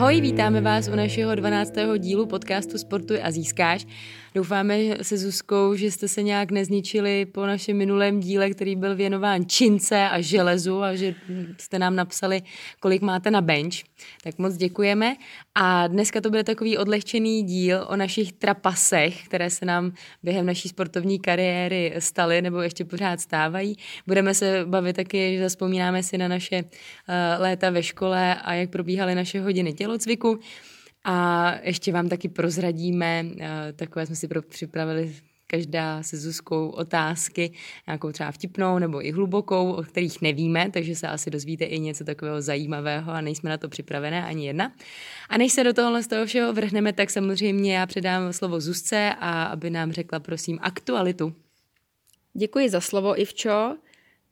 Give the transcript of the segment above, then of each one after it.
Ahoj, vítáme vás u našeho 12. dílu podcastu Sportuj a získáš. Doufáme se Zuzkou, že jste se nějak nezničili po našem minulém díle, který byl věnován čince a železu a že jste nám napsali, kolik máte na bench. Tak moc děkujeme. A dneska to bude takový odlehčený díl o našich trapasech, které se nám během naší sportovní kariéry staly nebo ještě pořád stávají. Budeme se bavit taky, že zaspomínáme si na naše uh, léta ve škole a jak probíhaly naše hodiny tělocviku. A ještě vám taky prozradíme, eh, takové jsme si připravili každá se Zuzkou otázky, nějakou třeba vtipnou nebo i hlubokou, o kterých nevíme, takže se asi dozvíte i něco takového zajímavého a nejsme na to připravené ani jedna. A než se do tohohle z toho všeho vrhneme, tak samozřejmě já předám slovo Zuzce a aby nám řekla prosím aktualitu. Děkuji za slovo, Ivčo.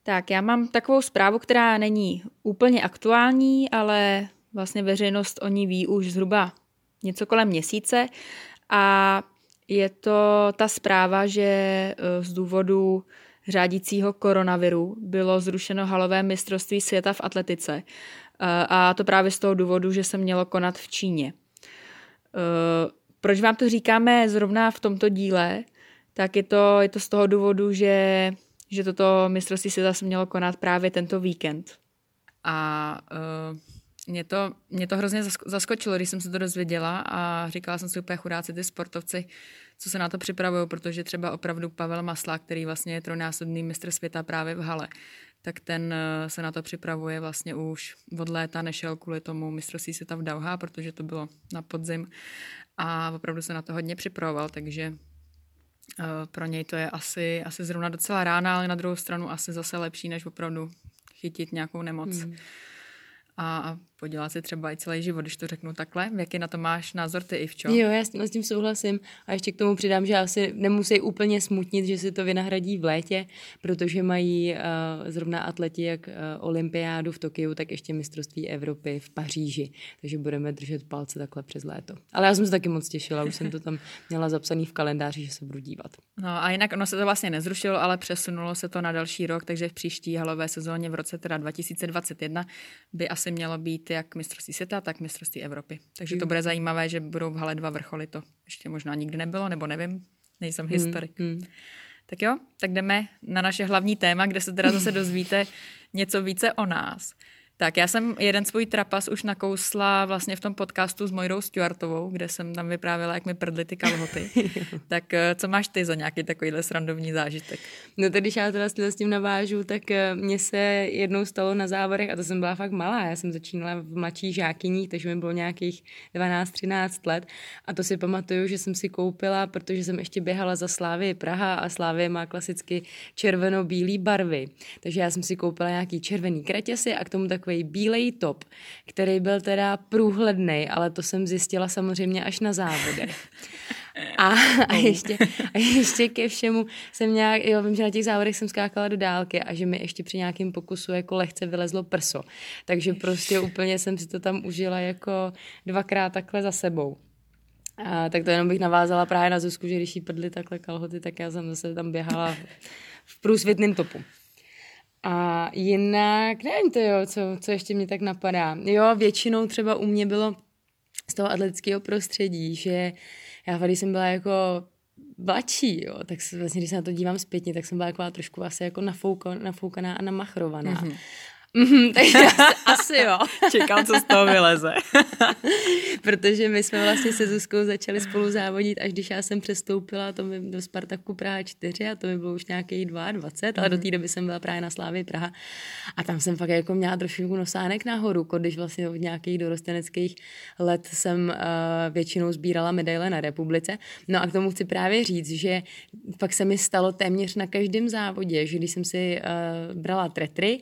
Tak já mám takovou zprávu, která není úplně aktuální, ale Vlastně veřejnost o ní ví už zhruba něco kolem měsíce a je to ta zpráva, že e, z důvodu řádícího koronaviru bylo zrušeno halové mistrovství světa v atletice. E, a to právě z toho důvodu, že se mělo konat v Číně. E, proč vám to říkáme zrovna v tomto díle? Tak je to, je to z toho důvodu, že, že toto mistrovství světa se mělo konat právě tento víkend. A uh, mě to, mě to hrozně zaskočilo, když jsem se to dozvěděla a říkala jsem si úplně chudáci ty sportovci, co se na to připravují, protože třeba opravdu Pavel Masla, který vlastně je trojnásobný mistr světa právě v hale, tak ten eh, se na to připravuje vlastně už od léta, nešel kvůli tomu mistrovství světa v Dauha, protože to bylo na podzim a opravdu se na to hodně připravoval, takže eh, pro něj to je asi, asi zrovna docela rána, ale na druhou stranu asi zase lepší, než opravdu chytit nějakou nemoc. Mm a podělat si třeba i celý život, když to řeknu takhle. Jaký na to máš názor ty, Ivčo? Jo, já s tím souhlasím. A ještě k tomu přidám, že asi nemusí úplně smutnit, že si to vynahradí v létě, protože mají uh, zrovna atleti jak uh, olympiádu v Tokiu, tak ještě mistrovství Evropy v Paříži. Takže budeme držet palce takhle přes léto. Ale já jsem se taky moc těšila, už jsem to tam měla zapsaný v kalendáři, že se budu dívat. No a jinak ono se to vlastně nezrušilo, ale přesunulo se to na další rok, takže v příští halové sezóně v roce teda 2021 by asi mělo být jak mistrovství světa, tak mistrovství Evropy. Takže to bude zajímavé, že budou v hale dva vrcholy. To ještě možná nikdy nebylo, nebo nevím, nejsem hmm, historik. Hmm. Tak jo, tak jdeme na naše hlavní téma, kde se teda zase dozvíte něco více o nás. Tak já jsem jeden svůj trapas už nakousla vlastně v tom podcastu s Mojrou Stuartovou, kde jsem tam vyprávěla, jak mi prdly ty kalhoty. tak eh, co máš ty za nějaký takovýhle srandovní zážitek? No teď, když já teda s tím navážu, tak eh, mně se jednou stalo na závodech, a to jsem byla fakt malá, já jsem začínala v mladších žákyních, takže mi bylo nějakých 12-13 let a to si pamatuju, že jsem si koupila, protože jsem ještě běhala za Slávy Praha a Slávy má klasicky červeno-bílé barvy. Takže já jsem si koupila nějaký červený kratěsy a k tomu tak takový bílej top, který byl teda průhledný, ale to jsem zjistila samozřejmě až na závodech. A, a, ještě, a ještě ke všemu jsem nějak, jo, vím, že na těch závodech jsem skákala do dálky a že mi ještě při nějakém pokusu jako lehce vylezlo prso. Takže prostě úplně jsem si to tam užila jako dvakrát takhle za sebou. A, tak to jenom bych navázala právě na Zuzku, že když jí prdly takhle kalhoty, tak já jsem zase tam běhala v průsvětném topu. A jinak, nevím to jo, co, co ještě mě tak napadá. Jo, většinou třeba u mě bylo z toho atletického prostředí, že já když jsem byla jako mladší, jo, tak vlastně, když se na to dívám zpětně, tak jsem byla taková trošku asi jako nafouka, nafoukaná a namachrovaná. Mm-hmm. Mm, takže asi, asi jo. Čekám, co z toho vyleze. Protože my jsme vlastně se Zuzkou začali spolu závodit, až když já jsem přestoupila to mi do Spartaku Praha 4 a to mi bylo už nějaký 22, ale do mhm. té doby jsem byla právě na Slávě Praha a tam jsem fakt jako měla trošku nosánek nahoru, když vlastně od nějakých dorosteneckých let jsem uh, většinou sbírala medaile na republice. No a k tomu chci právě říct, že pak se mi stalo téměř na každém závodě, že když jsem si uh, brala tretry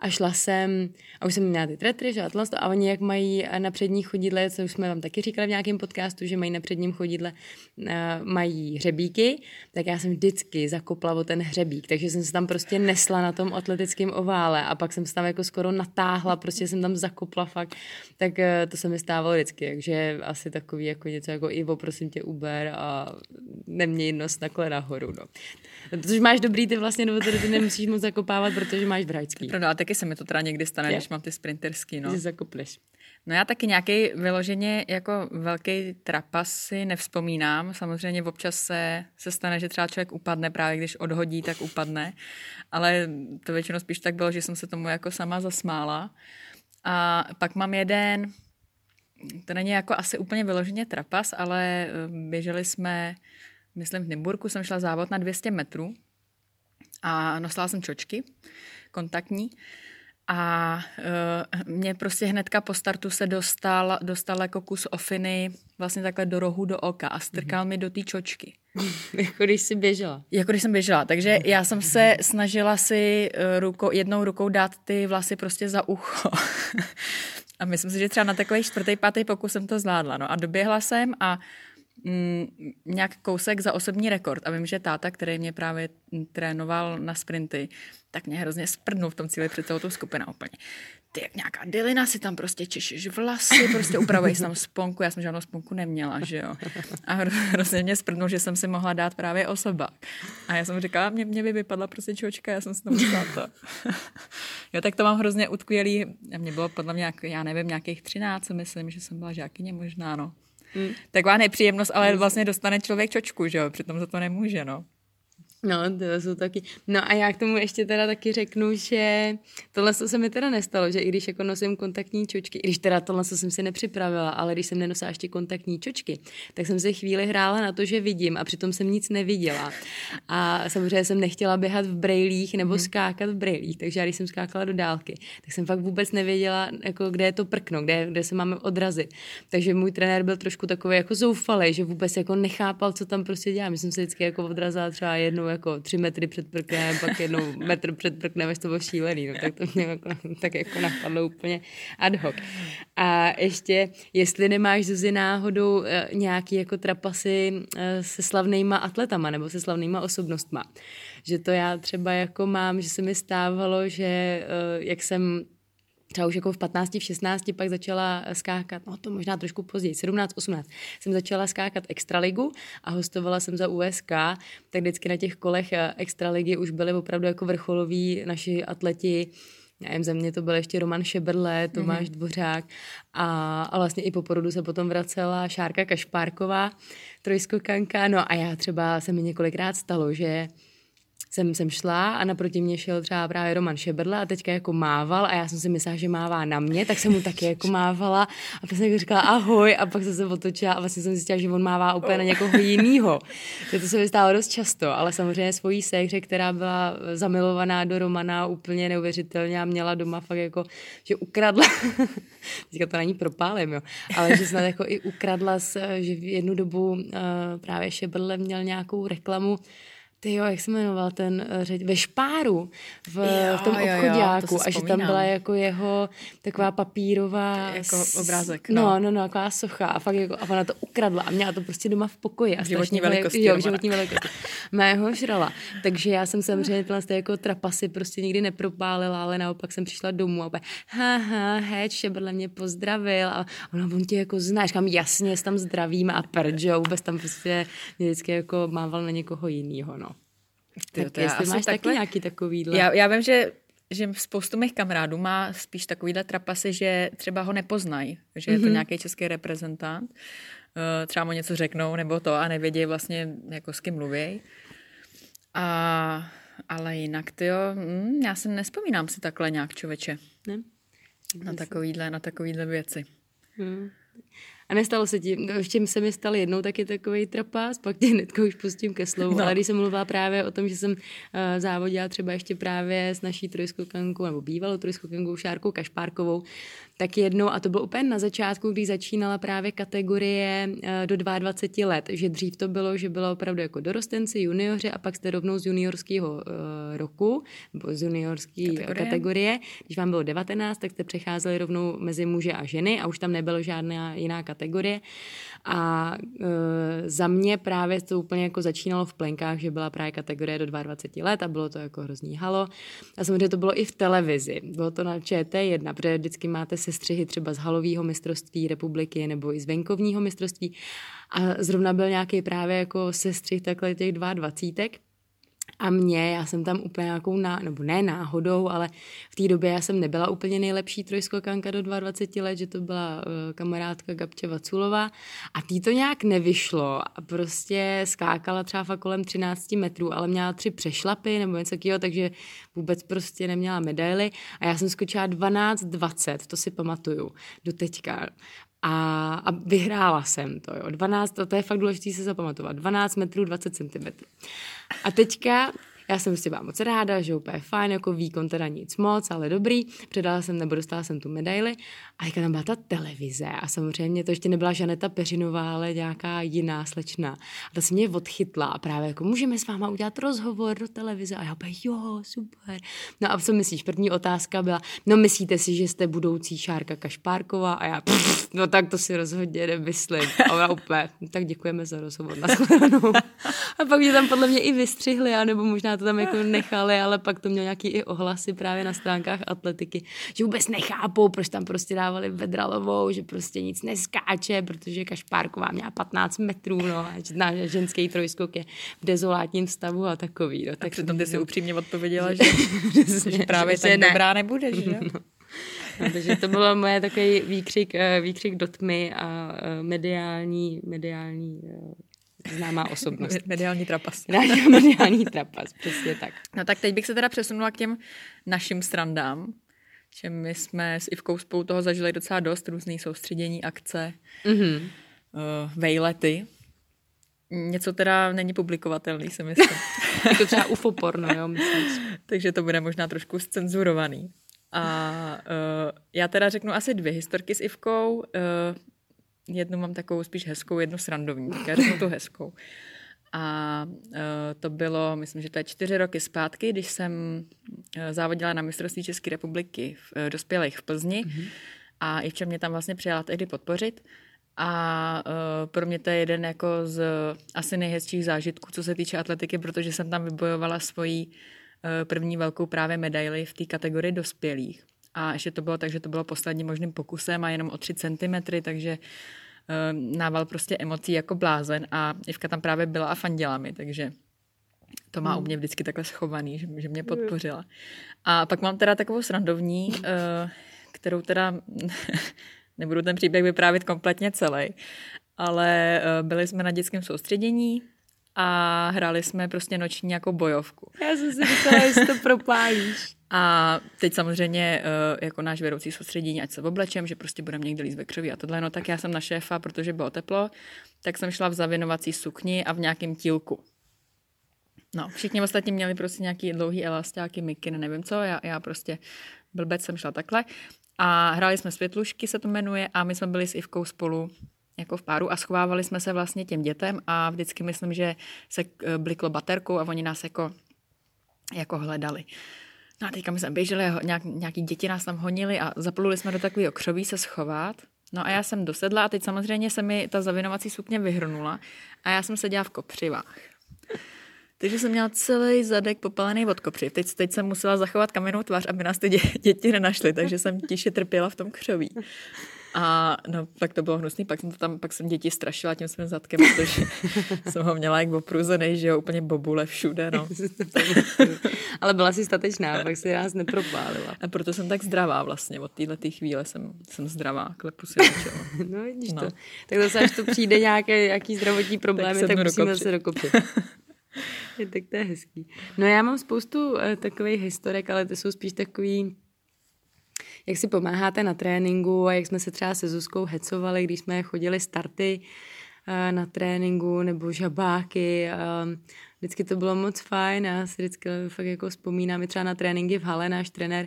a šla jsem, a už jsem měla ty tretry, že a tohle, a oni jak mají na přední chodidle, co už jsme vám taky říkali v nějakém podcastu, že mají na předním chodidle, uh, mají hřebíky, tak já jsem vždycky zakopla o ten hřebík, takže jsem se tam prostě nesla na tom atletickém ovále a pak jsem se tam jako skoro natáhla, prostě jsem tam zakopla fakt, tak uh, to se mi stávalo vždycky, takže asi takový jako něco jako Ivo, prosím tě Uber a neměj nos takhle nahoru, no. Což máš dobrý, ty vlastně, nebo ty nemusíš moc zakopávat, protože máš vrajský. Pravda, ale taky se mi to teda někdy stane, je? když mám ty sprinterský, no. Že zakopleš. No já taky nějaký vyloženě jako velký trapas si nevzpomínám. Samozřejmě občas se, se stane, že třeba člověk upadne, právě když odhodí, tak upadne. Ale to většinou spíš tak bylo, že jsem se tomu jako sama zasmála. A pak mám jeden, to není jako asi úplně vyloženě trapas, ale eh, běželi jsme, myslím v Nymburku jsem šla závod na 200 metrů a nosila jsem čočky kontaktní a uh, mě prostě hnedka po startu se dostal, dostal jako kus ofiny vlastně takhle do rohu do oka a strkal mm-hmm. mi do té čočky. jako když jsi běžela. Jako když jsem běžela, takže já jsem se snažila si uh, rukou, jednou rukou dát ty vlasy prostě za ucho. a myslím si, že třeba na takový čtvrtý, pátý pokus jsem to zvládla. No a doběhla jsem a mm, nějak kousek za osobní rekord. A vím, že táta, který mě právě trénoval na sprinty, tak mě hrozně sprdnul v tom cíli před celou tou skupinou úplně. Ty jak nějaká dylina si tam prostě češeš vlasy, prostě upravuješ tam sponku, já jsem žádnou sponku neměla, že jo. A hrozně mě sprdnul, že jsem si mohla dát právě osoba. A já jsem říkala, mě, mě by vypadla prostě čočka, já jsem si tam to. jo, tak to mám hrozně utkvělý, mě bylo podle mě, já nevím, nějakých 13, myslím, že jsem byla žákyně možná, no. Hmm. Taková nepříjemnost, ale vlastně dostane člověk čočku, že jo, přitom za to nemůže, no. No, to jsou taky. No a já k tomu ještě teda taky řeknu, že tohle se mi teda nestalo, že i když jako nosím kontaktní čočky, i když teda tohle jsem si nepřipravila, ale když jsem nenosila ještě kontaktní čočky, tak jsem se chvíli hrála na to, že vidím a přitom jsem nic neviděla. A samozřejmě jsem nechtěla běhat v brejlích nebo mm. skákat v brejlích, takže já když jsem skákala do dálky, tak jsem fakt vůbec nevěděla, jako kde je to prkno, kde, kde se máme odrazit. Takže můj trenér byl trošku takový jako zoufalý, že vůbec jako nechápal, co tam prostě dělám. My jsem se vždycky jako odrazila třeba jednou jako tři metry před prknem, pak jednou metr před prknem, až to bylo šílený, no, tak to mě jako, tak jako napadlo úplně ad hoc. A ještě, jestli nemáš Zuzi náhodou eh, nějaký jako trapasy eh, se slavnýma atletama nebo se slavnýma osobnostma, že to já třeba jako mám, že se mi stávalo, že eh, jak jsem třeba už jako v 15, v 16 pak začala skákat, no to možná trošku později, 17, 18, jsem začala skákat extraligu a hostovala jsem za USK, tak vždycky na těch kolech eh, extraligy už byly opravdu jako vrcholoví naši atleti, já nevím, za mě to byl ještě Roman Šeberle, Tomáš mm-hmm. Dvořák a, a vlastně i po porodu se potom vracela Šárka Kašpárková, trojskokanka, no a já třeba se mi několikrát stalo, že jsem, jsem šla a naproti mě šel třeba právě Roman Šeberle a teďka jako mával a já jsem si myslela, že mává na mě, tak jsem mu taky jako mávala a pak jsem jako říkala ahoj a pak jsem se otočila a vlastně jsem zjistila, že on mává úplně na někoho jiného. To, to se mi stalo dost často, ale samozřejmě svojí séhře, která byla zamilovaná do Romana úplně neuvěřitelně a měla doma fakt jako, že ukradla, teďka to na ní propálím, jo, ale že snad jako i ukradla, že v jednu dobu uh, právě Šeberle měl nějakou reklamu ty jo, jak se jmenoval ten uh, řeď, ve Špáru, v, jo, v tom obchodáku a že tam byla jako jeho taková papírová... Jako obrázek, no. no. No, no, taková socha a fakt jako, a ona to ukradla a měla to prostě doma v pokoji. A životní velikosti. Jo, životní velikosti. Mého žrala. Takže já jsem samozřejmě tyhle jako trapasy prostě nikdy nepropálila, ale naopak jsem přišla domů a ha, ha, heč, Šebrle mě pozdravil a ona, on tě jako znáš, kam jasně, tam zdravíme a prdžo, vůbec tam prostě vždycky jako mával na někoho jiného, no. Ty, tak to jestli máš takhle... taky nějaký takovýhle. Já, já vím, že že spoustu mých kamarádů má spíš takovýhle trapasy, že třeba ho nepoznají, že je to mm-hmm. nějaký český reprezentant, uh, třeba mu něco řeknou nebo to a nevědí vlastně, jako s kým mluví. A, ale jinak, ty jo, hm, já si nespomínám si takhle nějak člověče. Ne? Na takovýhle, na takovýhle věci. Hmm. A nestalo se ti, v čem se mi stal jednou taky takový trapas, pak tě hnedko už pustím ke slovu, no. ale když jsem mluvila právě o tom, že jsem uh, závodila třeba ještě právě s naší trojskokankou, nebo bývalou trojskokankou Šárkou Kašpárkovou, tak jednou, a to bylo úplně na začátku, když začínala právě kategorie eh, do 22 let, že dřív to bylo, že bylo opravdu jako dorostenci, junioři a pak jste rovnou z juniorského uh, roku, nebo z juniorské kategorie. kategorie. Když vám bylo 19, tak jste přecházeli rovnou mezi muže a ženy a už tam nebylo žádná jiná kategorie. A uh, za mě právě to úplně jako začínalo v plenkách, že byla právě kategorie do 22 let a bylo to jako hrozný halo. A samozřejmě to bylo i v televizi. Bylo to na ČT1, protože vždycky máte sestřihy třeba z halového mistrovství republiky nebo i z venkovního mistrovství. A zrovna byl nějaký právě jako sestřih takhle těch 22. A mě, já jsem tam úplně nějakou, ná, nebo ne náhodou, ale v té době já jsem nebyla úplně nejlepší trojskokanka do 22 let, že to byla uh, kamarádka Gabče Vaculová a tý to nějak nevyšlo a prostě skákala třeba fakt kolem 13 metrů, ale měla tři přešlapy nebo něco takového, takže vůbec prostě neměla medaily a já jsem skočila 12-20, to si pamatuju do teďka. A, a vyhrála jsem to, jo. 12, to, to je fakt důležité se zapamatovat. 12 metrů, 20 centimetrů. A teďka já jsem si byla moc ráda, že úplně fajn, jako výkon teda nic moc, ale dobrý. Předala jsem nebo dostala jsem tu medaili a jak tam byla ta televize a samozřejmě to ještě nebyla Žaneta Peřinová, ale nějaká jiná slečna. A ta se mě odchytla a právě jako můžeme s váma udělat rozhovor do televize a já úplně jo, super. No a co myslíš? První otázka byla, no myslíte si, že jste budoucí Šárka Kašpárková a já, pff, no tak to si rozhodně nemyslím. A já úplně, tak děkujeme za rozhovor. A pak mě tam podle mě i vystřihli, anebo možná to tam jako nechali, ale pak to mělo nějaký i ohlasy právě na stránkách atletiky, že vůbec nechápou, proč tam prostě dávali Vedralovou, že prostě nic neskáče, protože Kašpárková měla 15 metrů, no, a náš ženský trojskok je v dezolátním stavu a takový. No, tak a přitom ty si upřímně odpověděla, že, že právě tak ne. dobrá nebude, že? No. No, takže to bylo moje takový výkřik, eh, výkřik do tmy a eh, mediální, mediální eh, známá osobnost. Mediální trapas. Mediální trapas, přesně tak. No tak teď bych se teda přesunula k těm našim strandám, že my jsme s Ivkou spolu toho zažili docela dost, různý soustředění, akce, mm-hmm. uh, vejlety. Něco teda není publikovatelný, si myslím. jako třeba UFO porno, jo, myslíš. Takže to bude možná trošku scenzurovaný. A uh, já teda řeknu asi dvě historky s Ivkou. Uh, jednu mám takovou spíš hezkou, jednu srandovní, tak já řeknu tu hezkou. A uh, to bylo, myslím, že to je čtyři roky zpátky, když jsem uh, závodila na mistrovství České republiky v uh, dospělých v Plzni mm-hmm. a i mě tam vlastně přijala tehdy podpořit. A uh, pro mě to je jeden jako z asi nejhezčích zážitků, co se týče atletiky, protože jsem tam vybojovala svoji uh, první velkou právě medaili v té kategorii dospělých. A ještě to bylo tak, že to bylo posledním možným pokusem a jenom o 3 cm, takže uh, nával prostě emocí jako blázen a Ivka tam právě byla a fandila mi, takže to má u hmm. mě vždycky takhle schovaný, že, že mě podpořila. A pak mám teda takovou srandovní, uh, kterou teda nebudu ten příběh vyprávět kompletně celý, ale uh, byli jsme na dětském soustředění, a hráli jsme prostě noční jako bojovku. Já jsem si myslela, jestli to propálíš. A teď samozřejmě eh, jako náš vedoucí soustředění, ať se oblečem, že prostě budeme někde líst ve křoví a tohle. No tak já jsem na šéfa, protože bylo teplo, tak jsem šla v zavinovací sukni a v nějakém tílku. No, všichni ostatní měli prostě nějaký dlouhý elastáky, mikin, nevím co, já, já prostě blbec jsem šla takhle. A hráli jsme světlušky, se to jmenuje, a my jsme byli s Ivkou spolu jako v páru a schovávali jsme se vlastně těm dětem a vždycky myslím, že se eh, bliklo baterkou a oni nás jako, jako hledali. No a teďka my jsme běželi, nějak, nějaký děti nás tam honili a zapluli jsme do takového křoví se schovat. No a já jsem dosedla a teď samozřejmě se mi ta zavinovací sukně vyhrnula a já jsem seděla v kopřivách. Takže jsem měla celý zadek popalený od kopřiv. Teď, teď jsem musela zachovat kamennou tvář, aby nás ty děti nenašly, takže jsem tiše trpěla v tom křoví. A no, pak to bylo hnusný, pak jsem, to tam, pak jsem děti strašila tím svým zadkem, protože jsem ho měla jak opruzený, že jo, úplně bobule všude, no. Ale byla jsi statečná, pak si nás nepropálila. A proto jsem tak zdravá vlastně, od téhle chvíle jsem, jsem zdravá, klepu si No vidíš no. to. Tak zase, až to přijde nějaké, nějaký zdravotní problémy, tak, tak musíme se dokopřit. tak to je hezký. No já mám spoustu uh, takových historek, ale ty jsou spíš takový jak si pomáháte na tréninku a jak jsme se třeba se Zuzkou hecovali, když jsme chodili starty eh, na tréninku nebo žabáky. Vždycky to bylo moc fajn. Já si vždycky fakt jako vzpomínám třeba na tréninky v hale. Náš trenér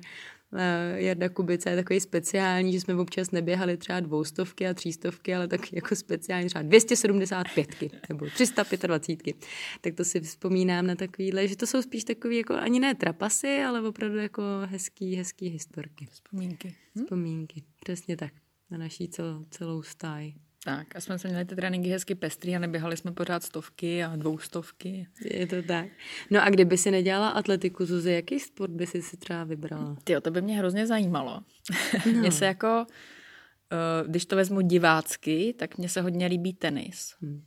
Jarda Kubice je takový speciální, že jsme občas neběhali třeba dvoustovky a třístovky, ale tak jako speciální třeba 275 nebo 325. Tak to si vzpomínám na takovýhle, že to jsou spíš takový jako ani ne trapasy, ale opravdu jako hezký, hezký historky. Vzpomínky. Hm? Vzpomínky, přesně tak. Na naší celou, celou stáj. Tak, a jsme měli ty tréninky hezky pestrý a neběhali jsme pořád stovky a dvoustovky. Je to tak. No a kdyby si nedělala atletiku, Zuzi, jaký sport by si si třeba vybrala? Ty, to by mě hrozně zajímalo. No. mně se jako, eh, když to vezmu divácky, tak mně se hodně líbí tenis. Hmm.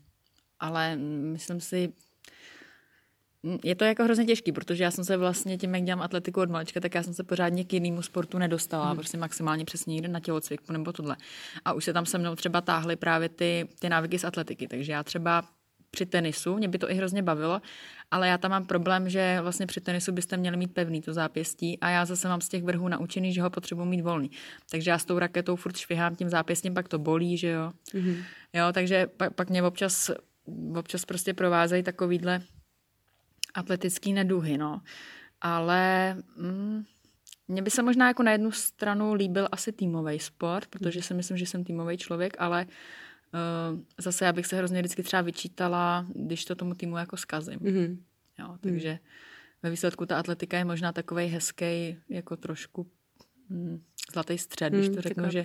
Ale myslím si, Mm, je to jako hrozně těžký, protože já jsem se vlastně tím, jak dělám atletiku od malička, tak já jsem se pořádně k jinému sportu nedostala, hmm. prostě maximálně přesně někde na tělocviku nebo tohle. A už se tam se mnou třeba táhly právě ty, ty návyky z atletiky, takže já třeba při tenisu, mě by to i hrozně bavilo, ale já tam mám problém, že vlastně při tenisu byste měli mít pevný to zápěstí a já zase mám z těch vrhů naučený, že ho potřebuji mít volný. Takže já s tou raketou furt švihám tím zápěstím, pak to bolí, že jo. Mm-hmm. Jo, takže pak, pak mě občas, občas prostě provázejí takovýhle atletický neduhy, no. Ale mm, mně by se možná jako na jednu stranu líbil asi týmový sport, protože si myslím, že jsem týmový člověk, ale uh, zase já bych se hrozně vždycky třeba vyčítala, když to tomu týmu jako zkazím. Mm-hmm. Jo, takže mm. ve výsledku ta atletika je možná takový hezký, jako trošku zlatý střed, když to hmm, řeknu, že,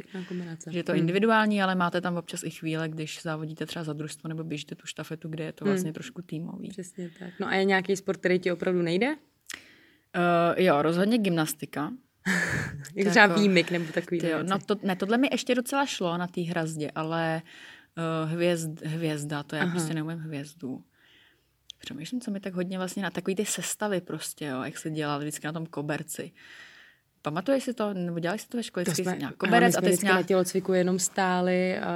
že je to hmm. individuální, ale máte tam občas i chvíle, když závodíte třeba za družstvo nebo běžíte tu štafetu, kde je to vlastně hmm. trošku týmový. Přesně tak. No a je nějaký sport, který ti opravdu nejde? Uh, jo, rozhodně gymnastika. Jak třeba jako, výmyk nebo takový. Tyjo, no to, ne, tohle mi ještě docela šlo na té hrazdě, ale uh, hvězd, hvězda, to já Aha. prostě neumím hvězdu. Přemýšlím, co mi tak hodně vlastně na takový ty sestavy prostě, jo, jak se dělali vždycky na tom koberci. Pamatuješ si to, nebo dělali jsi to ve škole? To jsme, nějak koberec a ty jsi nějak... na tělocviku jenom stáli a,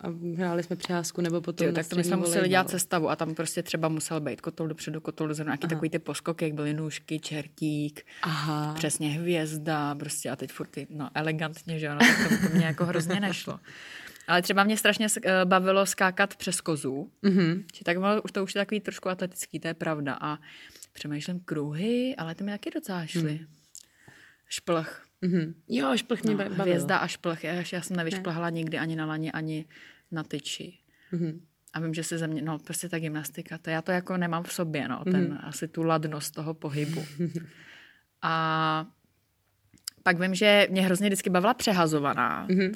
a hráli jsme přiházku nebo potom Tyjo, tak to my jsme museli dělat sestavu a tam prostě třeba musel být kotol dopředu, kotol dozadu, nějaký Aha. takový ty poskoky, jak byly nůžky, čertík, Aha. přesně hvězda, prostě a teď furt ty, no elegantně, že ano, tak to, to mě jako hrozně nešlo. Ale třeba mě strašně uh, bavilo skákat přes kozu, mm-hmm. že tak už to už je takový trošku atletický, to je pravda a přemýšlím kruhy, ale ty mi taky docela šly. Mm. Šplch. Mm-hmm. Jo, šplch mě no, bavilo. Hvězda a šplch. Já, já jsem nevyšplhala ne. nikdy ani na laně, ani na tyči. Mm-hmm. A vím, že se ze mě, no prostě ta gymnastika, to já to jako nemám v sobě, no, ten, mm-hmm. asi tu ladnost toho pohybu. a pak vím, že mě hrozně vždycky bavila přehazovaná. Mm-hmm.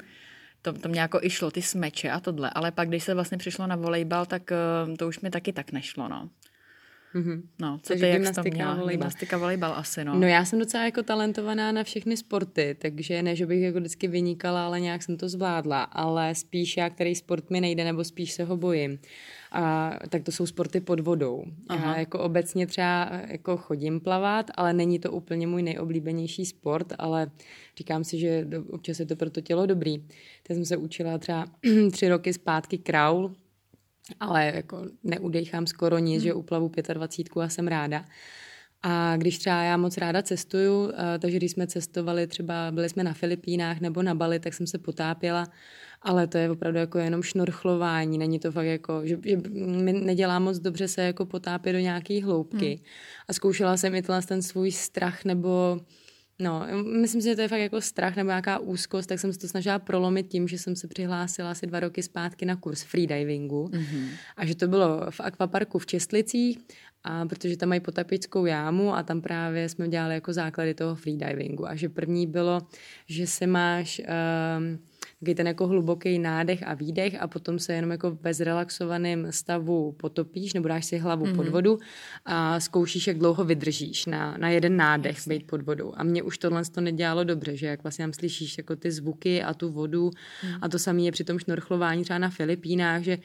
To, to mě jako i šlo, ty smeče a tohle, ale pak, když se vlastně přišlo na volejbal, tak uh, to už mi taky tak nešlo, no. Mm-hmm. No, co takže ty, jak to měla? Volejbal. Gymnastika, volejbal asi, no. No já jsem docela jako talentovaná na všechny sporty, takže ne, že bych jako vždycky vynikala, ale nějak jsem to zvládla, ale spíš já, který sport mi nejde, nebo spíš se ho bojím. A, tak to jsou sporty pod vodou. Aha. Já jako obecně třeba jako chodím plavat, ale není to úplně můj nejoblíbenější sport, ale říkám si, že občas je to pro to tělo dobrý. Teď jsem se učila třeba tři roky zpátky kraul, ale jako neudechám skoro nic, hmm. že uplavu 25 a jsem ráda. A když třeba já moc ráda cestuju, eh, takže když jsme cestovali, třeba byli jsme na Filipínách nebo na Bali, tak jsem se potápěla, ale to je opravdu jako jenom šnorchlování, není to fakt jako, že, že mi nedělá moc dobře se jako potápět do nějaké hloubky. Hmm. A zkoušela jsem i ten svůj strach nebo No, myslím si, že to je fakt jako strach nebo nějaká úzkost, tak jsem se to snažila prolomit tím, že jsem se přihlásila asi dva roky zpátky na kurz freedivingu mm-hmm. a že to bylo v akvaparku v Čestlicích, a protože tam mají potapickou jámu a tam právě jsme dělali jako základy toho freedivingu a že první bylo, že se máš um, takový ten jako hluboký nádech a výdech a potom se jenom jako ve zrelaxovaném stavu potopíš nebo dáš si hlavu mm-hmm. pod mhm. vodu a zkoušíš, jak dlouho vydržíš na, na jeden nádech Jasně. být pod vodou. A mě už tohle to nedělalo dobře, že jak vlastně tam slyšíš jako ty zvuky a tu vodu mm. a to samé je při tom šnorchlování třeba na Filipínách, že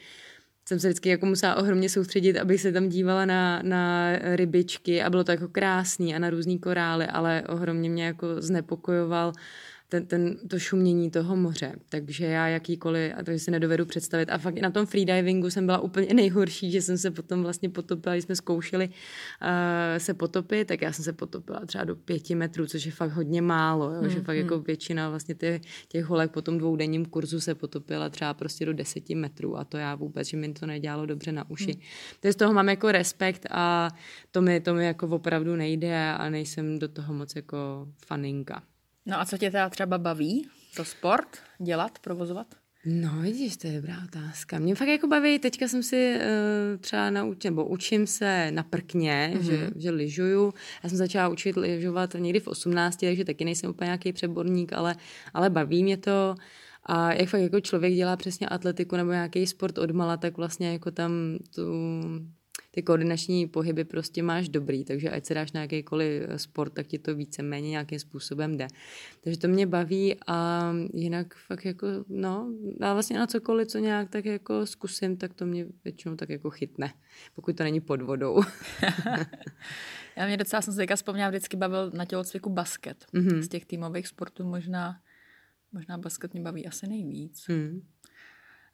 jsem se vždycky jako musela ohromně soustředit, abych se tam dívala na, na rybičky a bylo to jako krásný a na různý korály, ale ohromně mě jako znepokojoval ten, ten, to šumění toho moře. Takže já jakýkoliv, a to si nedovedu představit. A fakt na tom freedivingu jsem byla úplně nejhorší, že jsem se potom vlastně potopila, když jsme zkoušeli uh, se potopit, tak já jsem se potopila třeba do pěti metrů, což je fakt hodně málo, jo? Mm, že fakt mm. jako většina vlastně těch, těch holek po tom dvoudenním kurzu se potopila třeba prostě do deseti metrů a to já vůbec, že mi to nedělalo dobře na uši. Mm. Takže z toho mám jako respekt a to mi, to mi jako opravdu nejde a nejsem do toho moc jako faninka. No a co tě teda třeba baví? To sport? Dělat? Provozovat? No, vidíš, to je dobrá otázka. Mě fakt jako baví, teďka jsem si uh, třeba naučila, nebo učím se na prkně, mm-hmm. že, že lyžuju. Já jsem začala učit lyžovat někdy v 18, takže taky nejsem úplně nějaký přeborník, ale, ale baví mě to. A jak fakt jako člověk dělá přesně atletiku nebo nějaký sport odmala, tak vlastně jako tam tu ty koordinační pohyby prostě máš dobrý, takže ať se dáš na jakýkoliv eh, sport, tak ti to víceméně nějakým způsobem jde. Takže to mě baví a jinak fakt jako, no, a vlastně na cokoliv, co nějak tak jako zkusím, tak to mě většinou tak jako chytne, pokud to není pod vodou. Já mě docela jsem se teďka vzpomněla, vždycky bavil na tělocviku basket. Mm-hmm. Z těch týmových sportů možná, možná basket mě baví asi nejvíc. Mm.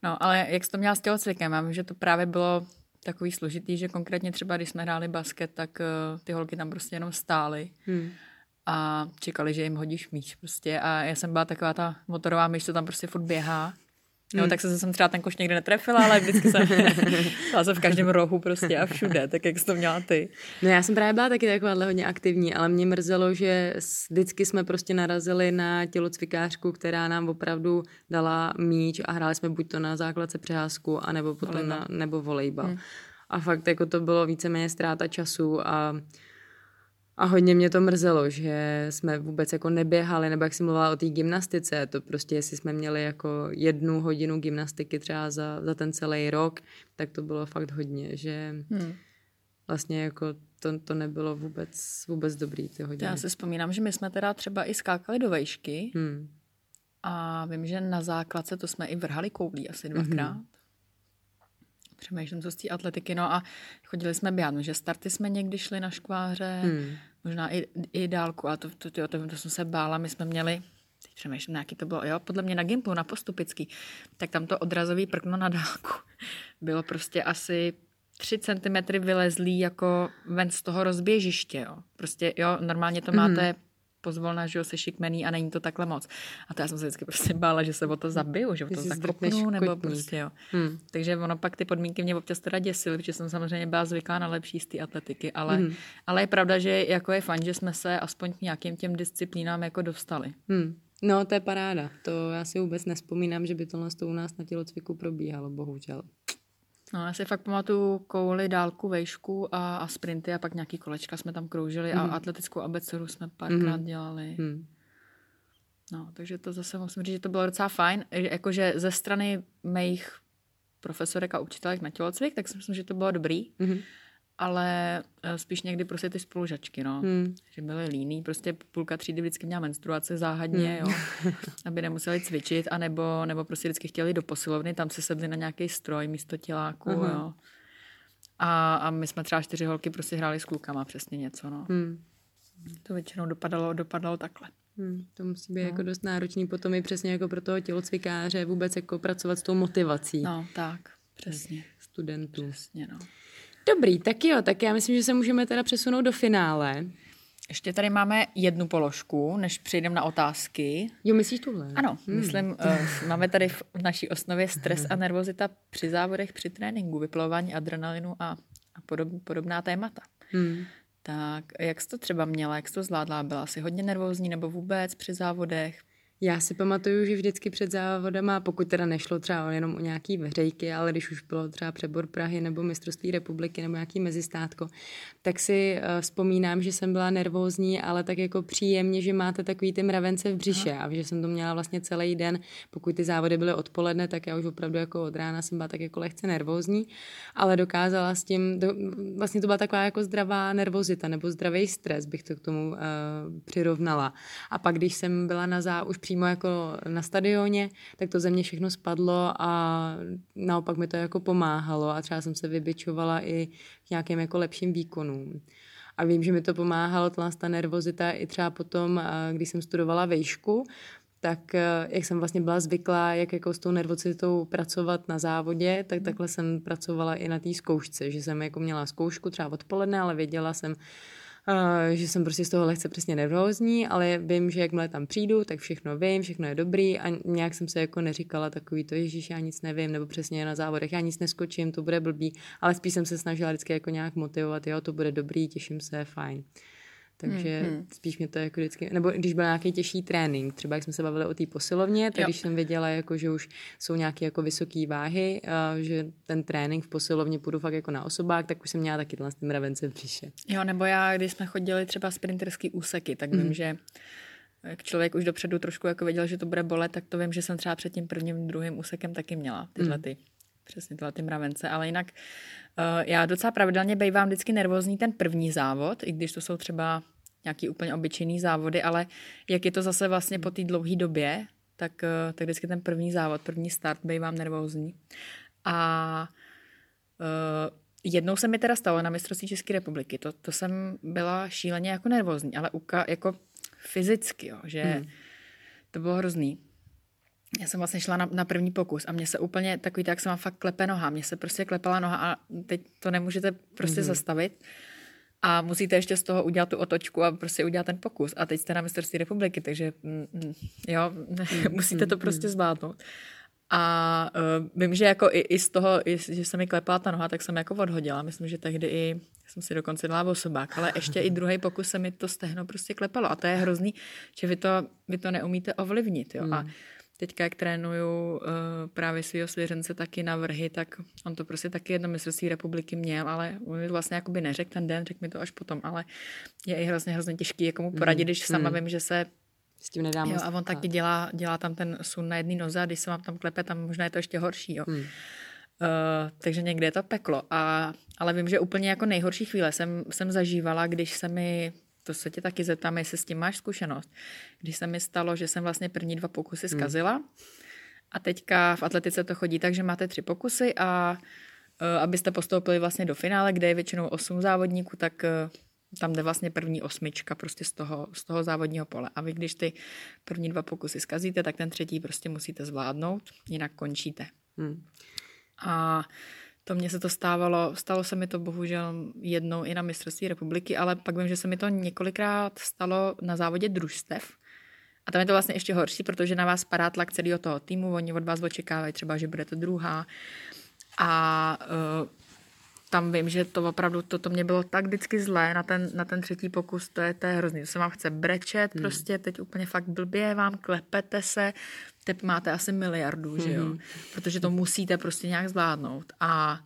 No, ale jak jsi to měla s tělocvikem? Já vím, že to právě bylo takový složitý, že konkrétně třeba, když jsme hráli basket, tak uh, ty holky tam prostě jenom stály. Hmm a čekali, že jim hodíš míč prostě a já jsem byla taková ta motorová myš, co tam prostě furt běhá No, hmm. tak se jsem třeba ten koš někde netrefila, ale vždycky jsem byla jsem v každém rohu prostě a všude, tak jak jsi to měla ty. No já jsem právě byla taky takováhle hodně aktivní, ale mě mrzelo, že vždycky jsme prostě narazili na tělocvikářku, která nám opravdu dala míč a hráli jsme buď to na základce přeházku, anebo potom volejbal. na, nebo volejbal. Hmm. A fakt jako to bylo víceméně ztráta času a a hodně mě to mrzelo, že jsme vůbec jako neběhali, nebo jak jsem mluvila o té gymnastice, to prostě, jestli jsme měli jako jednu hodinu gymnastiky třeba za, za ten celý rok, tak to bylo fakt hodně, že hmm. vlastně jako to, to nebylo vůbec, vůbec dobrý ty hodiny. Já si vzpomínám, že my jsme teda třeba i skákali do vejšky hmm. a vím, že na základce to jsme i vrhali koulí asi dvakrát. Hmm přemýšlím, co z té atletiky. No a chodili jsme běhat, že starty jsme někdy šli na škváře, hmm. Možná i, i dálku, a to, to, to, to, to jsem se bála, my jsme měli teď přemýšlím, jaký to bylo, jo, podle mě na Gimplu, na Postupický, tak tam to odrazový prkno na dálku bylo prostě asi 3 cm vylezlý jako ven z toho rozběžiště, jo. Prostě, jo, normálně to máte mm-hmm pozvolna, že jo, se šikmený a není to takhle moc. A to já jsem se vždycky prostě bála, že se o to zabiju, že o to zakopnu, nebo prostě jo. Hmm. Takže ono pak ty podmínky mě občas teda děsily, protože jsem samozřejmě byla zvyklá na lepší z té atletiky, ale, hmm. ale je pravda, že jako je fajn, že jsme se aspoň k nějakým těm disciplínám jako dostali. Hmm. No, to je paráda. To já si vůbec nespomínám, že by tohle u nás na tělocviku probíhalo, bohužel. No, já si fakt pamatuju kouli, dálku, vejšku a, a sprinty a pak nějaký kolečka jsme tam kroužili mm. a mhm. atletickou abecedu jsme párkrát mm. dělali. Mm. No, takže to zase musím říct, že to bylo docela fajn. Jakože ze strany mých profesorek a učitelek na tělocvik, tak si myslím, že to bylo dobrý. Mm ale eh, spíš někdy prostě ty spolužačky, no. Hmm. Že byly líný, prostě půlka třídy vždycky měla menstruace záhadně, hmm. jo, aby nemuseli cvičit, anebo, nebo prostě vždycky chtěli do posilovny, tam se sedli na nějaký stroj místo těláku, uh-huh. jo. A, a my jsme třeba čtyři holky prostě hráli s klukama přesně něco, no. Hmm. To většinou dopadalo, dopadalo takhle. Hmm, to musí být no. jako dost náročný potom i přesně jako pro toho tělocvikáře vůbec jako pracovat s tou motivací. No, tak, přesně. Studentů. Přesně, no. Dobrý, tak jo, tak já myslím, že se můžeme teda přesunout do finále. Ještě tady máme jednu položku, než přejdeme na otázky. Jo, myslíš tuhle? Ano, hmm. myslím, uh, máme tady v naší osnově stres a nervozita při závodech, při tréninku, vyplování adrenalinu a, a podob, podobná témata. Hmm. Tak jak jsi to třeba měla, jak jsi to zvládla? Byla jsi hodně nervózní nebo vůbec při závodech? Já si pamatuju, že vždycky před závodama, pokud teda nešlo třeba jenom o nějaký veřejky, ale když už bylo třeba přebor Prahy nebo mistrovství republiky nebo nějaký mezistátko, tak si uh, vzpomínám, že jsem byla nervózní, ale tak jako příjemně, že máte takový ty mravence v břiše a že jsem to měla vlastně celý den. Pokud ty závody byly odpoledne, tak já už opravdu jako od rána jsem byla tak jako lehce nervózní, ale dokázala s tím, do, vlastně to byla taková jako zdravá nervozita nebo zdravý stres, bych to k tomu uh, přirovnala. A pak, když jsem byla na zá, už přímo jako na stadioně, tak to ze mě všechno spadlo a naopak mi to jako pomáhalo a třeba jsem se vybičovala i k nějakým jako lepším výkonům. A vím, že mi to pomáhalo, ta nervozita i třeba potom, když jsem studovala vejšku, tak eh, jak jsem vlastně byla zvyklá, jak jako s tou nervocitou pracovat na závodě, tak takhle jsem pracovala i na té zkoušce, že jsem jako měla zkoušku třeba odpoledne, ale věděla jsem, že jsem prostě z toho lehce přesně nervózní, ale vím, že jakmile tam přijdu, tak všechno vím, všechno je dobrý a nějak jsem se jako neříkala takový to, ježíš, já nic nevím, nebo přesně na závodech, já nic neskočím, to bude blbý, ale spíš jsem se snažila vždycky jako nějak motivovat, jo, to bude dobrý, těším se, fajn. Takže hmm. spíš mě to jako vždycky, nebo když byl nějaký těžší trénink, třeba jak jsme se bavili o té posilovně, tak jo. když jsem věděla, jako, že už jsou nějaké jako vysoké váhy, a že ten trénink v posilovně půjdu fakt jako na osobák, tak už jsem měla taky s tím mravence v příše. Jo, nebo já, když jsme chodili třeba sprinterský úseky, tak vím, hmm. že jak člověk už dopředu trošku jako věděl, že to bude bolet, tak to vím, že jsem třeba před tím prvním, druhým úsekem taky měla tyhle hmm. ty, přesně tyhle ty mravence, ale jinak uh, já docela pravidelně bývám vždycky nervózní ten první závod, i když to jsou třeba nějaký úplně obyčejný závody, ale jak je to zase vlastně po té dlouhé době, tak, eh, tak vždycky ten první závod, první start bývám nervózní. A uh, jednou se mi teda stalo na mistrovství České republiky, to, to jsem byla šíleně jako nervózní, ale uka, jako fyzicky, jo, že hmm. to bylo hrozný. Já jsem vlastně šla na, na první pokus a mě se úplně takový tak se mám fakt klepe noha, mě se prostě klepala noha a teď to nemůžete prostě hmm. zastavit a musíte ještě z toho udělat tu otočku a prostě udělat ten pokus. A teď jste na mistrovství republiky, takže mm, mm jo, mm, musíte to mm, prostě zvládnout. A uh, vím, že jako i, i z toho, i, že se mi klepala ta noha, tak jsem jako odhodila. Myslím, že tehdy i jsem si dokonce dala osobák, ale ještě i druhý pokus se mi to stehno prostě klepalo. A to je hrozný, že vy to, vy to neumíte ovlivnit. Jo? Hmm. A teďka, jak trénuju uh, právě svého svěřence taky na vrhy, tak on to prostě taky jedno mistrovství republiky měl, ale on mi vlastně jakoby neřekl ten den, řekl mi to až potom, ale je i hrozně, hrozně těžký jako mu poradit, mm, když sama mm. vím, že se s tím nedám jo, a on taky dělá, dělá tam ten sun na jedné noze a když se vám tam klepe, tam možná je to ještě horší. Jo. Mm. Uh, takže někde je to peklo. A, ale vím, že úplně jako nejhorší chvíle jsem, jsem zažívala, když se mi to se tě taky zeptám, jestli s tím máš zkušenost. Když se mi stalo, že jsem vlastně první dva pokusy hmm. zkazila hmm. a teďka v atletice to chodí tak, že máte tři pokusy a uh, abyste postoupili vlastně do finále, kde je většinou osm závodníků, tak uh, tam jde vlastně první osmička prostě z toho, z toho závodního pole. A vy, když ty první dva pokusy zkazíte, tak ten třetí prostě musíte zvládnout, jinak končíte. Hmm. A to mně se to stávalo, stalo se mi to bohužel jednou i na mistrovství republiky, ale pak vím, že se mi to několikrát stalo na závodě družstev. A tam je to vlastně ještě horší, protože na vás padá tlak celého toho týmu, oni od vás očekávají třeba, že budete druhá. A uh, tam vím, že to opravdu, to, to mě bylo tak vždycky zlé na ten, na ten třetí pokus, to je, to je hrozný. To se vám chce brečet, hmm. prostě teď úplně fakt blbě vám, klepete se, teď máte asi miliardu, hmm. že jo, hmm. protože to musíte prostě nějak zvládnout. A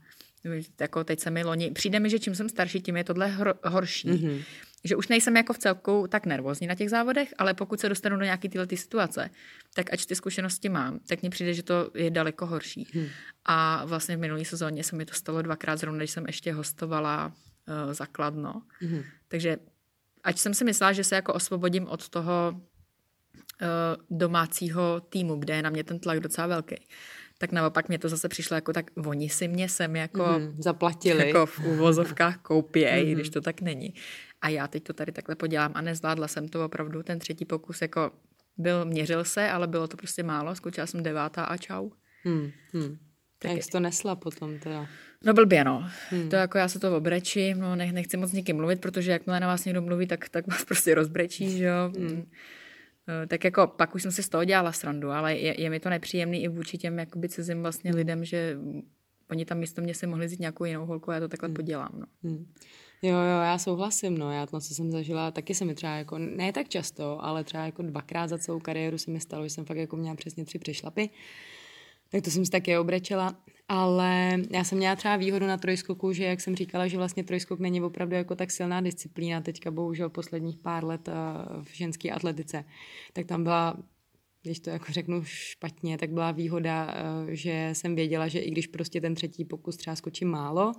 jako teď se mi loni, přijde mi, že čím jsem starší, tím je tohle hor, horší. Mm-hmm že už nejsem jako v celku tak nervózní na těch závodech, ale pokud se dostanu do nějaké tyhle situace, tak ač ty zkušenosti mám, tak mně přijde, že to je daleko horší. Hmm. A vlastně v minulé sezóně se mi to stalo dvakrát zrovna, když jsem ještě hostovala uh, zakladno. Hmm. Takže ať jsem si myslela, že se jako osvobodím od toho uh, domácího týmu, kde je na mě ten tlak docela velký, tak naopak mě to zase přišlo jako tak, oni si mě sem jako mm, zaplatili. Jako v úvozovkách koupěj, mm. když to tak není. A já teď to tady takhle podělám a nezvládla jsem to opravdu, ten třetí pokus jako byl, měřil se, ale bylo to prostě málo, skočila jsem devátá a čau. Hmm, hmm. Tak jak jsi to nesla potom teda? No blbě, no. Hmm. To jako já se to obrečím, no nech, nechci moc nikým mluvit, protože jakmile na vás někdo mluví, tak, tak vás prostě rozbrečí, že jo. Hmm. Eh, tak jako pak už jsem si z toho dělala srandu, ale je, je mi to nepříjemný i vůči těm jakoby cizím vlastně hmm. lidem, že oni tam místo mě si mohli vzít nějakou jinou holku a já to takhle hmm. podělám, no. Hmm. Jo, jo, já souhlasím, no, já to, co jsem zažila, taky se mi třeba jako, ne tak často, ale třeba jako dvakrát za celou kariéru se mi stalo, že jsem fakt jako měla přesně tři přešlapy, tak to jsem si taky obrečela, ale já jsem měla třeba výhodu na trojskoku, že jak jsem říkala, že vlastně trojskok není opravdu jako tak silná disciplína, teďka bohužel posledních pár let eh, v ženské atletice, tak tam byla když to jako řeknu špatně, tak byla výhoda, eh, že jsem věděla, že i když prostě ten třetí pokus třeba skočí málo,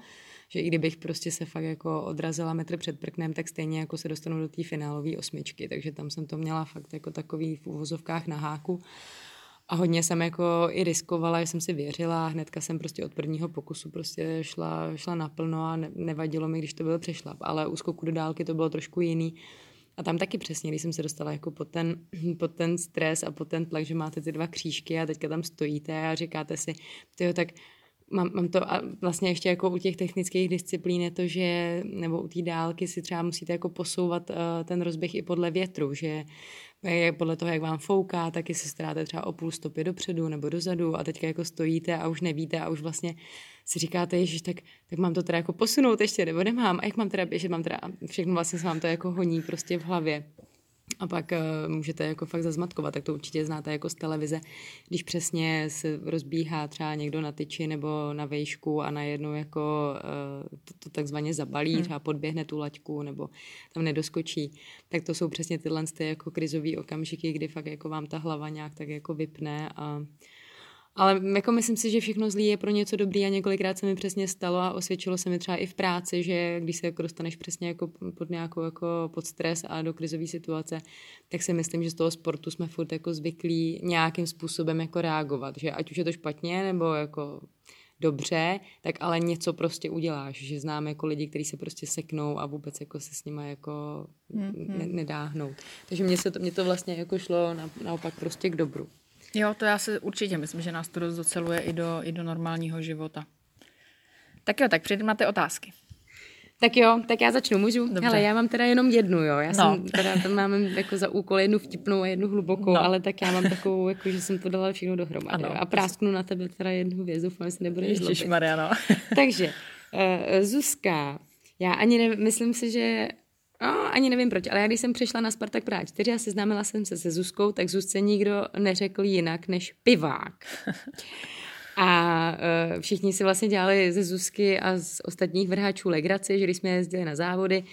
že i kdybych prostě se fakt jako odrazila metr před prknem, tak stejně jako se dostanu do té finálové osmičky, takže tam jsem to měla fakt jako takový v uvozovkách na háku. A hodně jsem jako i riskovala, že jsem si věřila, hnedka jsem prostě od prvního pokusu prostě šla, šla naplno a ne, nevadilo mi, když to byl přešlap, ale u skoku do dálky to bylo trošku jiný, A tam taky přesně, když jsem se dostala jako pod ten, pod ten stres a pod ten tlak, že máte ty dva křížky a teďka tam stojíte a říkáte si, tyjo, tak mám, mám to a vlastně ještě jako u těch technických disciplín je to, že nebo u té dálky si třeba musíte jako posouvat uh, ten rozběh i podle větru, že je podle toho, jak vám fouká, tak se staráte třeba o půl stopy dopředu nebo dozadu a teďka jako stojíte a už nevíte a už vlastně si říkáte, ježiš, tak, tak mám to teda jako posunout ještě, nebo nemám, a jak mám teda běžet, mám teda, všechno vlastně se vám to jako honí prostě v hlavě. A pak uh, můžete jako fakt zazmatkovat, tak to určitě znáte jako z televize, když přesně se rozbíhá třeba někdo na tyči nebo na vejšku a najednou jako uh, to, to takzvaně zabalí, hmm. třeba podběhne tu laťku nebo tam nedoskočí, tak to jsou přesně tyhle ty jako krizové okamžiky, kdy fakt jako vám ta hlava nějak tak jako vypne a ale jako myslím si, že všechno zlý je pro něco dobrý a několikrát se mi přesně stalo a osvědčilo se mi třeba i v práci, že když se jako dostaneš přesně jako pod nějakou jako pod stres a do krizové situace, tak si myslím, že z toho sportu jsme furt jako zvyklí nějakým způsobem jako reagovat, že ať už je to špatně nebo jako dobře, tak ale něco prostě uděláš, že znám jako lidi, kteří se prostě seknou a vůbec jako se s nimi jako mm-hmm. ne, nedá hnout. Takže mně, se to, mě to vlastně jako šlo na, naopak prostě k dobru. Jo, to já si určitě myslím, že nás to dost doceluje i do, i do normálního života. Tak jo, tak přejdeme na ty otázky. Tak jo, tak já začnu, můžu? Dobře. Ale já mám teda jenom jednu, jo. Já no. jsem teda tam mám jako za úkol jednu vtipnou a jednu hlubokou, no. ale tak já mám takovou, jako, že jsem to dala všechno dohromady. Ano. A prásknu na tebe teda jednu věc, doufám, že se nebudeš zlobit. Mariano. Takže, uh, Zuzka, já ani nevím, myslím si, že No, ani nevím proč, ale já když jsem přišla na Spartak Praha 4 a seznámila jsem se se Zuzkou, tak Zuzce nikdo neřekl jinak než pivák. A uh, všichni si vlastně dělali ze Zuzky a z ostatních vrhačů legraci, že když jsme jezdili na závody,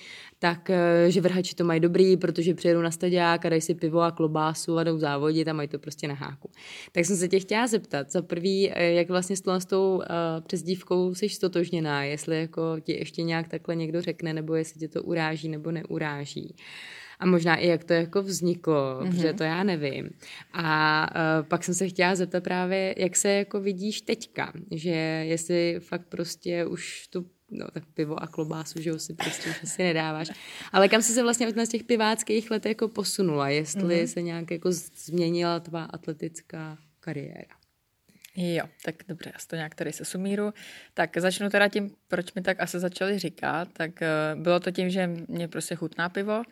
tak uh, že vrhači to mají dobrý, protože přijedou na stadiák a dají si pivo a klobásu a jdou závodit a mají to prostě na háku. Tak jsem se tě chtěla zeptat, za prvý, uh, jak vlastně s, s tou uh, přezdívkou jsi stotožněná, jestli jako ti ještě nějak takhle někdo řekne, nebo jestli tě to uráží nebo neuráží. A možná i jak to jako vzniklo, mm-hmm. protože to já nevím. A uh, pak jsem se chtěla zeptat právě, jak se jako vidíš teďka, že jestli fakt prostě už tu no tak pivo a klobásu, že jo, si prostě už asi nedáváš. Ale kam jsi se vlastně od těch piváckých let jako posunula, jestli mm-hmm. se nějak jako změnila tvá atletická kariéra? Jo, tak dobře, já to nějak tady se sumíru. Tak začnu teda tím, proč mi tak asi začali říkat. Tak uh, bylo to tím, že mě prostě chutná pivo.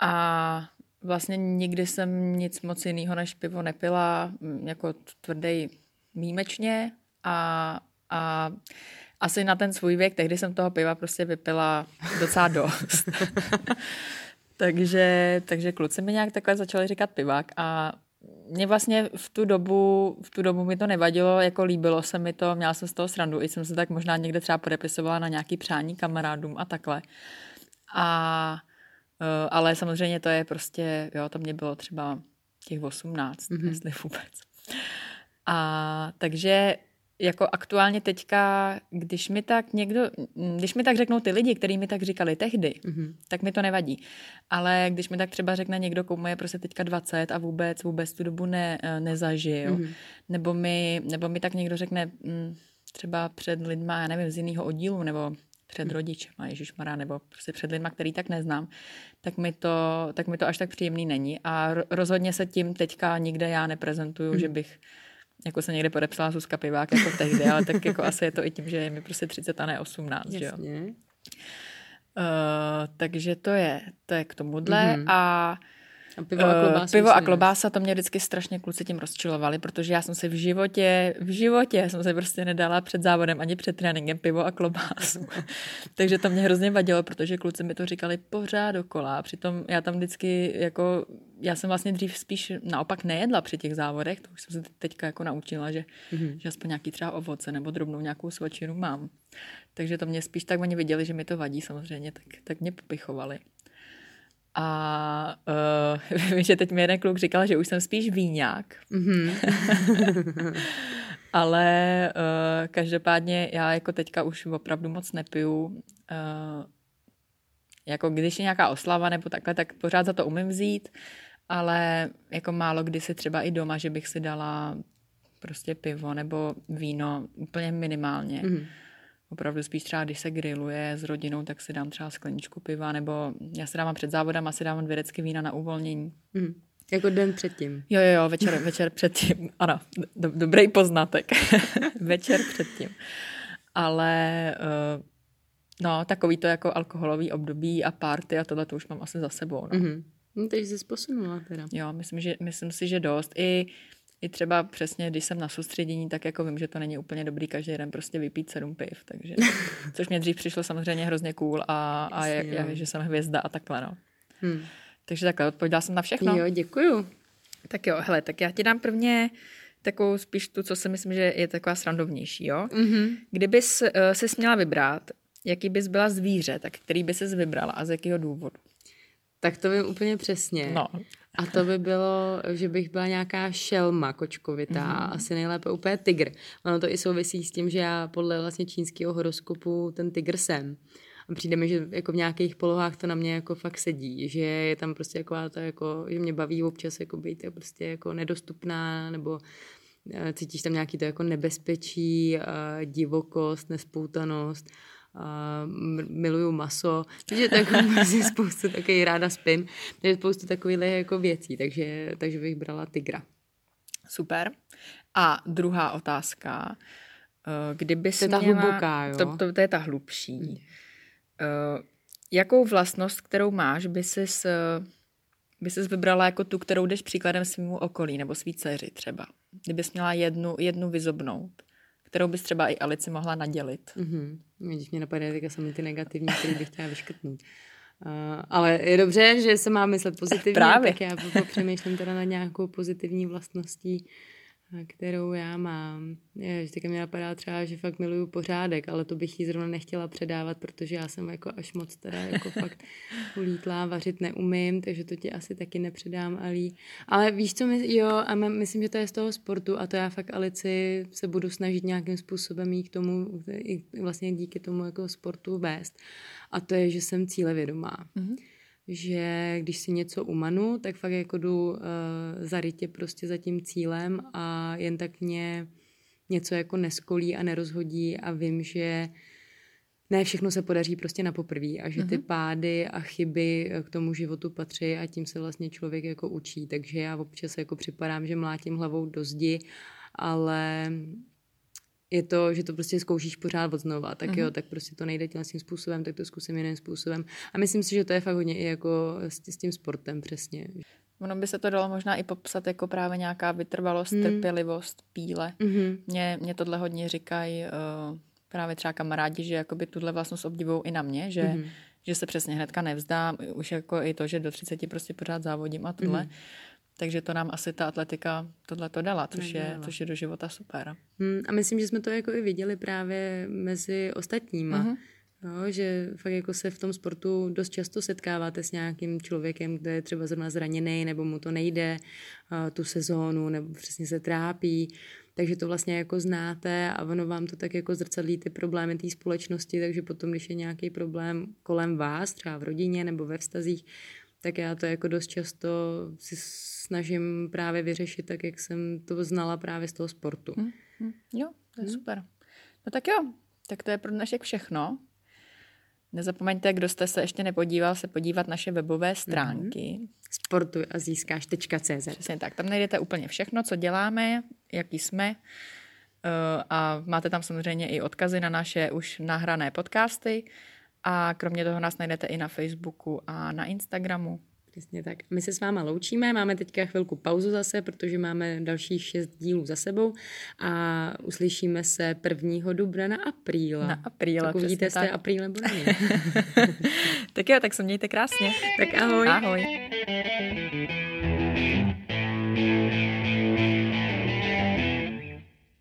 A vlastně nikdy jsem nic moc jiného než pivo nepila, jako tvrdý výjimečně a, a asi na ten svůj věk, tehdy jsem toho piva prostě vypila docela dost. takže, takže kluci mi nějak takhle začali říkat pivák a mě vlastně v tu dobu, v tu dobu mi to nevadilo, jako líbilo se mi to, měla jsem z toho srandu, i jsem se tak možná někde třeba podepisovala na nějaký přání kamarádům a takhle. A Uh, ale samozřejmě to je prostě, jo, to mě bylo třeba těch 18, mm-hmm. jestli vůbec. A takže jako aktuálně teďka, když mi tak někdo, když mi tak řeknou ty lidi, kteří mi tak říkali tehdy, mm-hmm. tak mi to nevadí. Ale když mi tak třeba řekne někdo, komu je prostě teďka 20 a vůbec, vůbec tu dobu ne, eh, nezažil, mm-hmm. nebo, mi, nebo mi tak někdo řekne mm, třeba před lidma, já nevím, z jiného oddílu, nebo před rodičema, Ježišmará, nebo prostě před lidma, který tak neznám, tak mi to, tak mi to až tak příjemný není. A rozhodně se tím teďka nikde já neprezentuju, hmm. že bych jako se někde podepsala Zuzka Pivák jako tehdy, ale tak jako asi je to i tím, že je mi prostě 30 a ne 18, Jasně. že jo. Uh, takže to je, to je k tomuhle mm-hmm. a a pivo a klobása. Uh, pivo a klobása, to mě vždycky strašně kluci tím rozčilovali, protože já jsem si v životě, v životě jsem se prostě nedala před závodem ani před tréninkem pivo a klobásu. Takže to mě hrozně vadilo, protože kluci mi to říkali pořád dokola. Přitom já tam vždycky jako, já jsem vlastně dřív spíš naopak nejedla při těch závodech, to už jsem se teďka jako naučila, že, mm-hmm. že aspoň nějaký třeba ovoce nebo drobnou nějakou svačinu mám. Takže to mě spíš tak oni viděli, že mi to vadí samozřejmě, tak, tak mě popichovali. A uh, vím, že teď mi jeden kluk říkal, že už jsem spíš výňák. Mm-hmm. Ale uh, každopádně já jako teďka už opravdu moc nepiju. Uh, jako když je nějaká oslava nebo takhle, tak pořád za to umím vzít, ale jako málo kdy si třeba i doma, že bych si dala prostě pivo nebo víno úplně minimálně. Mm-hmm. Opravdu spíš třeba, když se grilluje s rodinou, tak si dám třeba skleničku piva, nebo já si dávám před závodem, asi dávám dvě decky vína na uvolnění. Mm. Jako den předtím. Jo, jo, jo, večer, večer předtím. Ano, do, dobrý poznatek. večer předtím. Ale uh, no, takový to jako alkoholový období a party a tohle to už mám asi za sebou. No. Mm-hmm. No, takže jsi posunula teda. Jo, myslím, že, myslím si, že dost. I, I třeba přesně, když jsem na soustředění, tak jako vím, že to není úplně dobrý každý den prostě vypít sedm piv, takže, což mě dřív přišlo samozřejmě hrozně cool a, a je, je, že jsem hvězda a takhle, no. Hmm. Takže takhle, odpověděla jsem na všechno. Jo, děkuju. Tak jo, hele, tak já ti dám prvně takovou spíš tu, co si myslím, že je taková srandovnější, jo? Mm-hmm. Kdybys uh, si směla vybrat, jaký bys byla zvíře, tak který bys si vybrala a z jakého důvodu? Tak to vím úplně přesně. No. A to by bylo, že bych byla nějaká šelma kočkovitá, mm. asi nejlépe úplně tygr. Ono to i souvisí s tím, že já podle vlastně čínského horoskopu ten tygr jsem. A přijde mi, že jako v nějakých polohách to na mě jako fakt sedí, že je tam prostě jako to jako, že mě baví občas jako být prostě jako nedostupná, nebo eh, cítíš tam nějaký to jako nebezpečí, divokost, nespoutanost miluju maso, takže tak vlastně spoustu takových ráda spin, takže spoustu takových jako věcí, takže, takže bych brala tygra. Super. A druhá otázka. Eh, kdyby to je ta měla, hluboká, jo? To, to, to je ta hlubší. Hmm. Uh, jakou vlastnost, kterou máš, by jsi by ses vybrala jako tu, kterou jdeš příkladem svýmu okolí nebo svý dceři třeba? Kdybys měla jednu, jednu vyzobnout, kterou bys třeba i Alici mohla nadělit. Mm-hmm. Když mě napadá teďka sami ty negativní, které bych chtěla vyškrtnout. Uh, ale je dobře, že se má myslet pozitivně, Právě. tak já přemýšlím teda na nějakou pozitivní vlastností, kterou já mám. Je, že teďka mě napadá třeba, že fakt miluju pořádek, ale to bych jí zrovna nechtěla předávat, protože já jsem jako až moc teda jako fakt ulítlá, vařit neumím, takže to ti asi taky nepředám, Alí. Ale víš, co my, jo, a myslím, že to je z toho sportu a to já fakt Alici se budu snažit nějakým způsobem jí k tomu, vlastně díky tomu jako sportu vést. A to je, že jsem cílevědomá. Mm-hmm že když si něco umanu, tak fakt jako jdu uh, zarytě prostě za tím cílem a jen tak mě něco jako neskolí a nerozhodí a vím, že ne všechno se podaří prostě na poprví a že ty mm-hmm. pády a chyby k tomu životu patří a tím se vlastně člověk jako učí. Takže já občas jako připadám, že mlátím hlavou do zdi, ale je to, že to prostě zkoušíš pořád od znova, tak mm-hmm. jo, tak prostě to nejde tím způsobem, tak to zkusím jiným způsobem. A myslím si, že to je fakt hodně i jako s, s tím sportem přesně. Ono by se to dalo možná i popsat jako právě nějaká vytrvalost, mm. trpělivost, píle. Mm-hmm. Mě, mě tohle hodně říkají uh, právě třeba kamarádi, že jakoby tuhle vlastnost obdivují i na mě, že, mm-hmm. že se přesně hnedka nevzdám, už jako i to, že do 30 prostě pořád závodím a tohle. Mm-hmm. Takže to nám asi ta atletika tohle to dala, což je, což je do života super. Hmm, a myslím, že jsme to jako i viděli právě mezi ostatníma. Uh-huh. Jo, že fakt jako se v tom sportu dost často setkáváte s nějakým člověkem, kde je třeba zrovna zraněný, nebo mu to nejde uh, tu sezónu, nebo přesně se trápí. Takže to vlastně jako znáte a ono vám to tak jako zrcadlí ty problémy té společnosti, takže potom, když je nějaký problém kolem vás, třeba v rodině nebo ve vztazích, tak já to jako dost často si snažím právě vyřešit tak, jak jsem to znala právě z toho sportu. Hmm, hmm. Jo, to je hmm. super. No tak jo, tak to je pro dnešek všechno. Nezapomeňte, kdo jste se ještě nepodíval, se podívat naše webové stránky. Mm-hmm. Sportuj a získáš.cz Přesně tak, tam najdete úplně všechno, co děláme, jaký jsme eh, a máte tam samozřejmě i odkazy na naše už nahrané podcasty a kromě toho nás najdete i na Facebooku a na Instagramu. Přesně tak. My se s váma loučíme, máme teďka chvilku pauzu zase, protože máme dalších šest dílů za sebou a uslyšíme se 1. dubna na apríla. Na apríla, Tak uvidíte, jestli apríl nebo tak jo, tak se mějte krásně. Tak ahoj. Ahoj.